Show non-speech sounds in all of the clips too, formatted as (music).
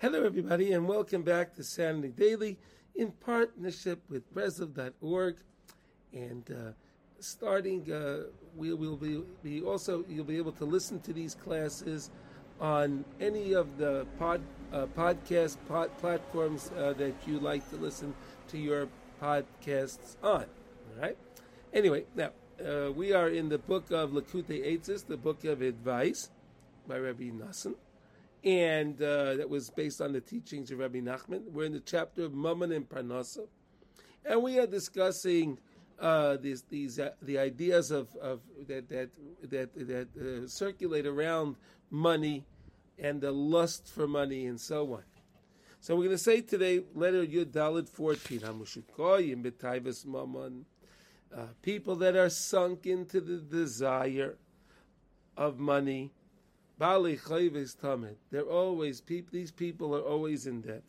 Hello, everybody, and welcome back to Sanity Daily in partnership with Breslov.org. And uh, starting, uh, we will be, be, also, you'll be able to listen to these classes on any of the pod, uh, podcast pod, platforms uh, that you like to listen to your podcasts on. All right? Anyway, now, uh, we are in the book of Likutey Eitzos, the book of advice by Rabbi Noson and uh, that was based on the teachings of Rabbi Nachman. We're in the chapter of Mammon and Parnasa, and we are discussing uh, these these uh, the ideas of, of that that that that uh, circulate around money and the lust for money and so on. So we're going to say today, letter Yud Dalit fourteen, Hamushikoyim b'taivas mammon, uh, people that are sunk into the desire of money Bali chayves tamed. They're always people. These people are always in debt.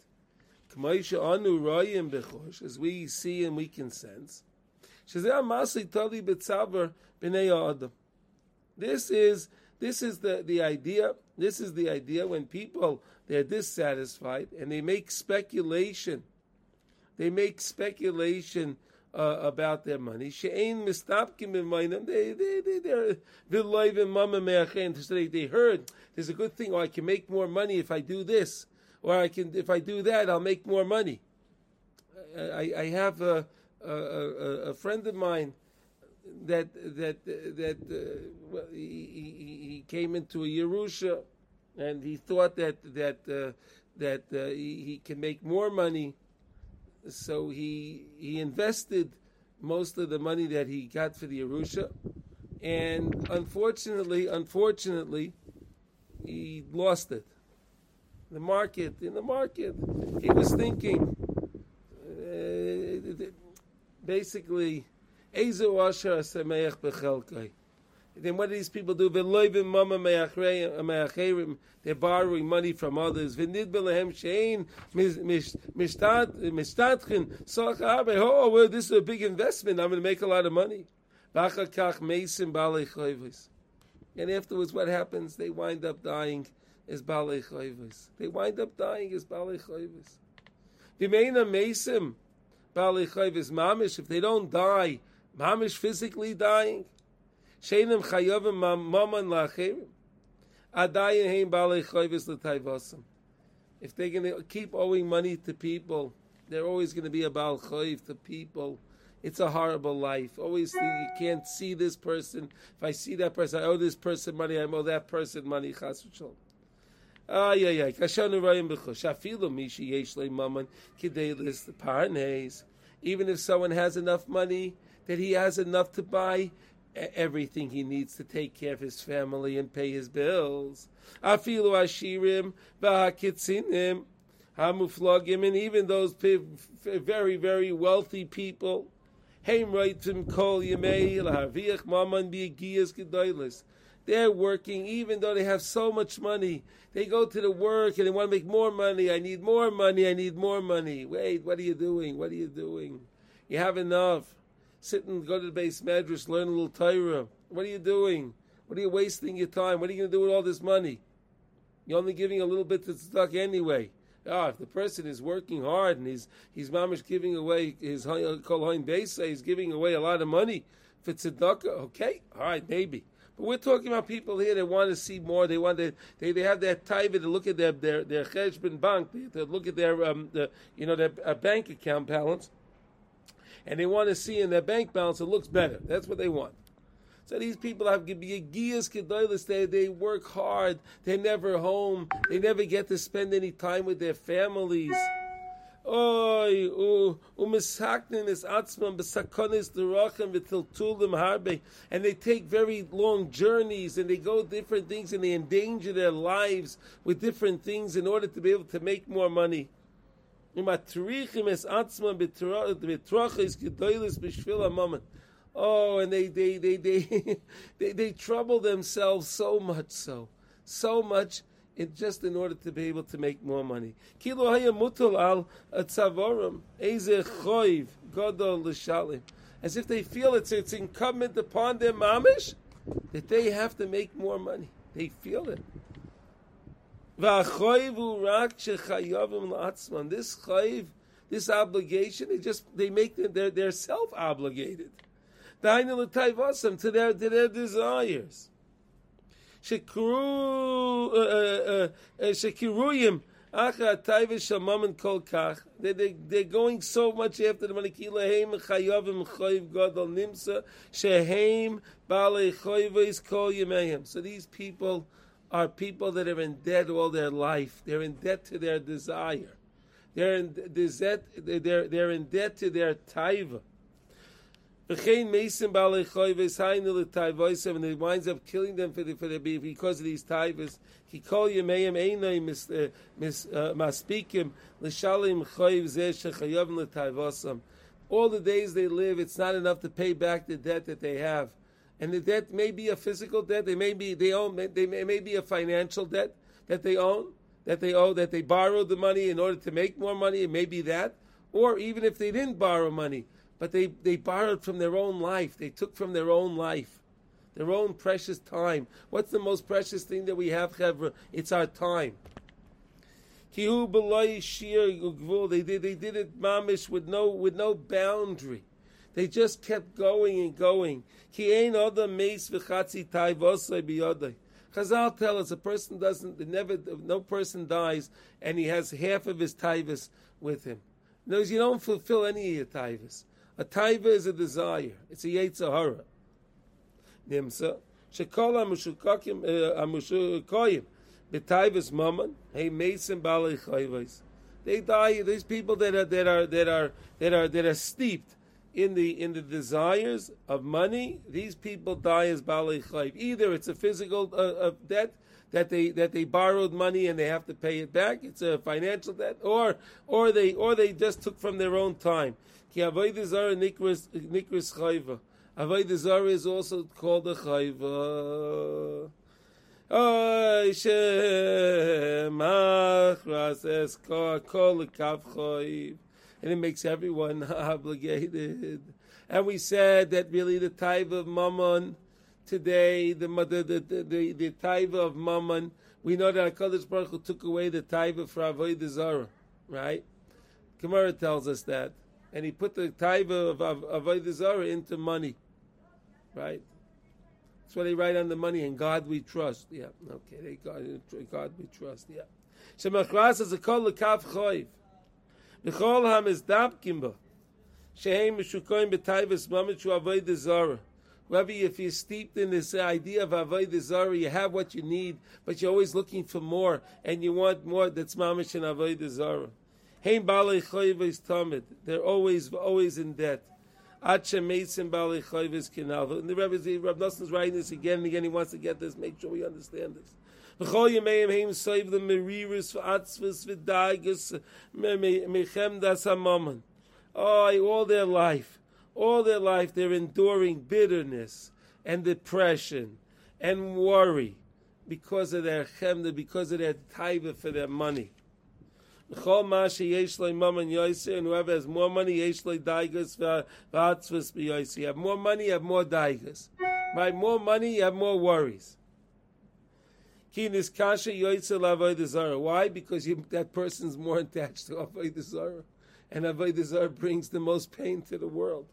K'maisha anu royim bechosh, as we see and we can sense. Tali b'nei adam. This is this is the, the idea. This is the idea when people they're dissatisfied and they make speculation. They make speculation uh, about their money. She'ain mistapkim in They they they they're v'loivim mama me'achen. They they heard there's a good thing. Or I can make more money if I do this, or I can if I do that, I'll make more money. I, I have a, a, a, friend of mine that that that uh, well, he, he, he, came into a Yerusha, and he thought that that uh, that uh, he, he, can make more money so he he invested most of the money that he got for the Yerusha, and unfortunately, unfortunately, he lost it. The market, in the market, he was thinking, uh, basically, Ezu Asher Sameach Bechelkai then what do these people do? They're borrowing money from others. Oh, this is a big investment. I'm going to make a lot of money. And afterwards, what happens? They wind up dying as Balei Chayvus. They wind up dying as Balei Chayvus. Mamish, if they don't die, Mamish physically dying, Sheinem chayovim lachirim. Adayin balei chayvis. If they're going to keep owing money to people, they're always going to be a bal chayv to people. It's a horrible life. Always you can't see this person. If I see that person, I owe this person money. I owe that person money. Chas v'shalom. Ay, ay, ay. Kashanu rayim mishi yesh kidei parnes. Even if someone has enough money that he has enough to buy everything he needs to take care of his family and pay his bills. Afilu ashirim v'hakitzinim hamuflagim, and even those very, very wealthy people. They're working, even though they have so much money. They go to the work and they want to make more money. I need more money. I need more money. Wait, what are you doing? What are you doing? You have enough sit and go to the base madrash, learn a little Torah. What are you doing? What are you wasting your time? What are you going to do with all this money? You're only giving a little bit to tzedakah anyway. Ah, if the person is working hard and he's he's mamish giving away his kol hain besa, he's giving away a lot of money for tzedakah. Okay, all right, maybe. But we're talking about people here that want to see more. They want to, they, they have that taiva to look at their their their cheshbon bank, to look at their um the you know their uh, bank account balance, and they want to see in their bank balance it looks better. That's what they want. So these people have to be a geas kedoilis. They they work hard. They're never home. They never get to spend any time with their families. Oy, umisaknin is atzman besakonis derachim v'tiltulim harbe, and they take very long journeys and they go different things and they endanger their lives with different things in order to be able to make more money. Oh, and they they they they (laughs) they, they trouble themselves so much so, so much in just in order to be able to make more money. Kilo al As if they feel it's it's incumbent upon them mamish that they have to make more money. They feel it. This chayiv, this obligation, they just they make them they're they're self obligated. To their to their desires. Uh, uh, uh, shekiruyim. They they they're going so much after the money. Chayiv nimsa kol. So these people are people that are in debt all their life. They're in debt to their desire. They're in debt. They're they're in debt to their taiva. And it winds up killing them for the, for the, because of these taivas. He call yemeim eh, eh, shechayavim l'taivosam. All the days they live, it's not enough to pay back the debt that they have and the debt may be a physical debt. They may be they own. They may, may be a financial debt that they own, that they owe, that they borrowed the money in order to make more money. It may be that, or even if they didn't borrow money, but they they borrowed from their own life. They took from their own life, their own precious time. What's the most precious thing that we have, Chevra? It's our time. They did they did it mamish with no with no boundary. They just kept going and going. Ki ein other meis v'chatzi taivosei biyodai. Chazal tell us a person doesn't, never, no person dies and he has half of his taivas with him. Knows you don't fulfill any of your taivas. A taiva is a desire. It's a yetzahara. Nimsa. Shekol eh, amushukoyim. B'taivas mammon. Hey mason balei chayvais. They die. These people that are that are that are that are that are steeped in the in the desires of money, these people die as balei chayv. Either it's a physical uh, debt that they that they borrowed money and they have to pay it back. It's a financial debt, or or they or they just took from their own time. Ki avodah is also called a chayva. And it makes everyone (laughs) obligated. And we said that really the tithe of mammon today, the the the the, the of mammon, we know that Hakadosh Baruch Hu took away the tithe for avodah zara, right? Gemara tells us that, and he put the tithe of avodah zara into money, right? That's what they write on the money. And God we trust. Yeah, okay. They God, God we trust. Yeah. Shemachras is a kol lekav choiv. B'chol ha-mizdabkim bo. Shehem mishukoim b'taivas mamit shu avoid zara. Rabbi, if you're steeped in this idea of avoid zara, you have what you need, but you're always looking for more, and you want more that's mamish and avoid zara. Hein balei choyves tamid. They're always, always in debt. And the Rebbe, Rabbi Noson's writing this again and again. He wants to get this. Make sure we understand this. V'chol yemeim heim soiv the merirus v'atzvus v'dagus mechem das. Oh, all their life, all their life, they're enduring bitterness and depression and worry because of their chemda, because of their taiva for their money. And whoever has more money. You have more money, you have more daigas. By more money, you have more worries. Why? Because you, that person's more attached to avodah zara, and avodah zara brings the most pain to the world.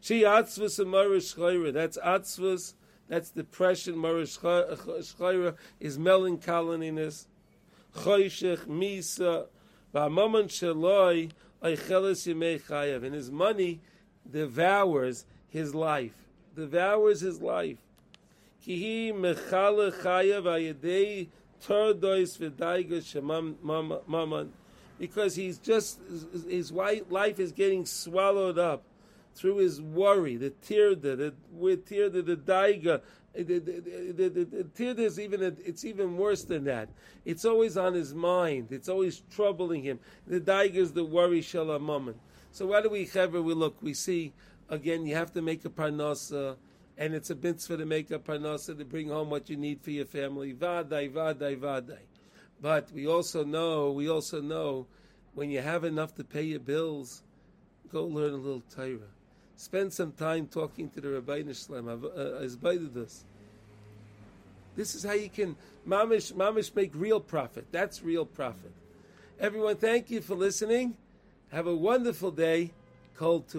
She atzvus and That's atzvus. That's depression. Marish is melancholiness. Choshech misa. And his money devours his life. Devours his life. Kihi mechale chayav ayedei tordois v'daiga shemaman. Because he's just, his life is getting swallowed up through his worry, the tirda, the, tirda, the daiga, the, the, the, the, the tirda is even, it's even worse than that. It's always on his mind. It's always troubling him. The daiga is the worry shalamaman. So why do we, Chaver, we look, we see, again, you have to make a parnasa, and it's a mitzvah to make a parnasa to bring home what you need for your family. Vaday, vaday, vaday. But we also know, we also know, when you have enough to pay your bills, go learn a little Torah. Spend some time talking to the Rabbi Nishlam. Uh, I've invited us. This is how you can mamish mamish make real profit. That's real profit. Everyone, thank you for listening. Have a wonderful day. Cold too.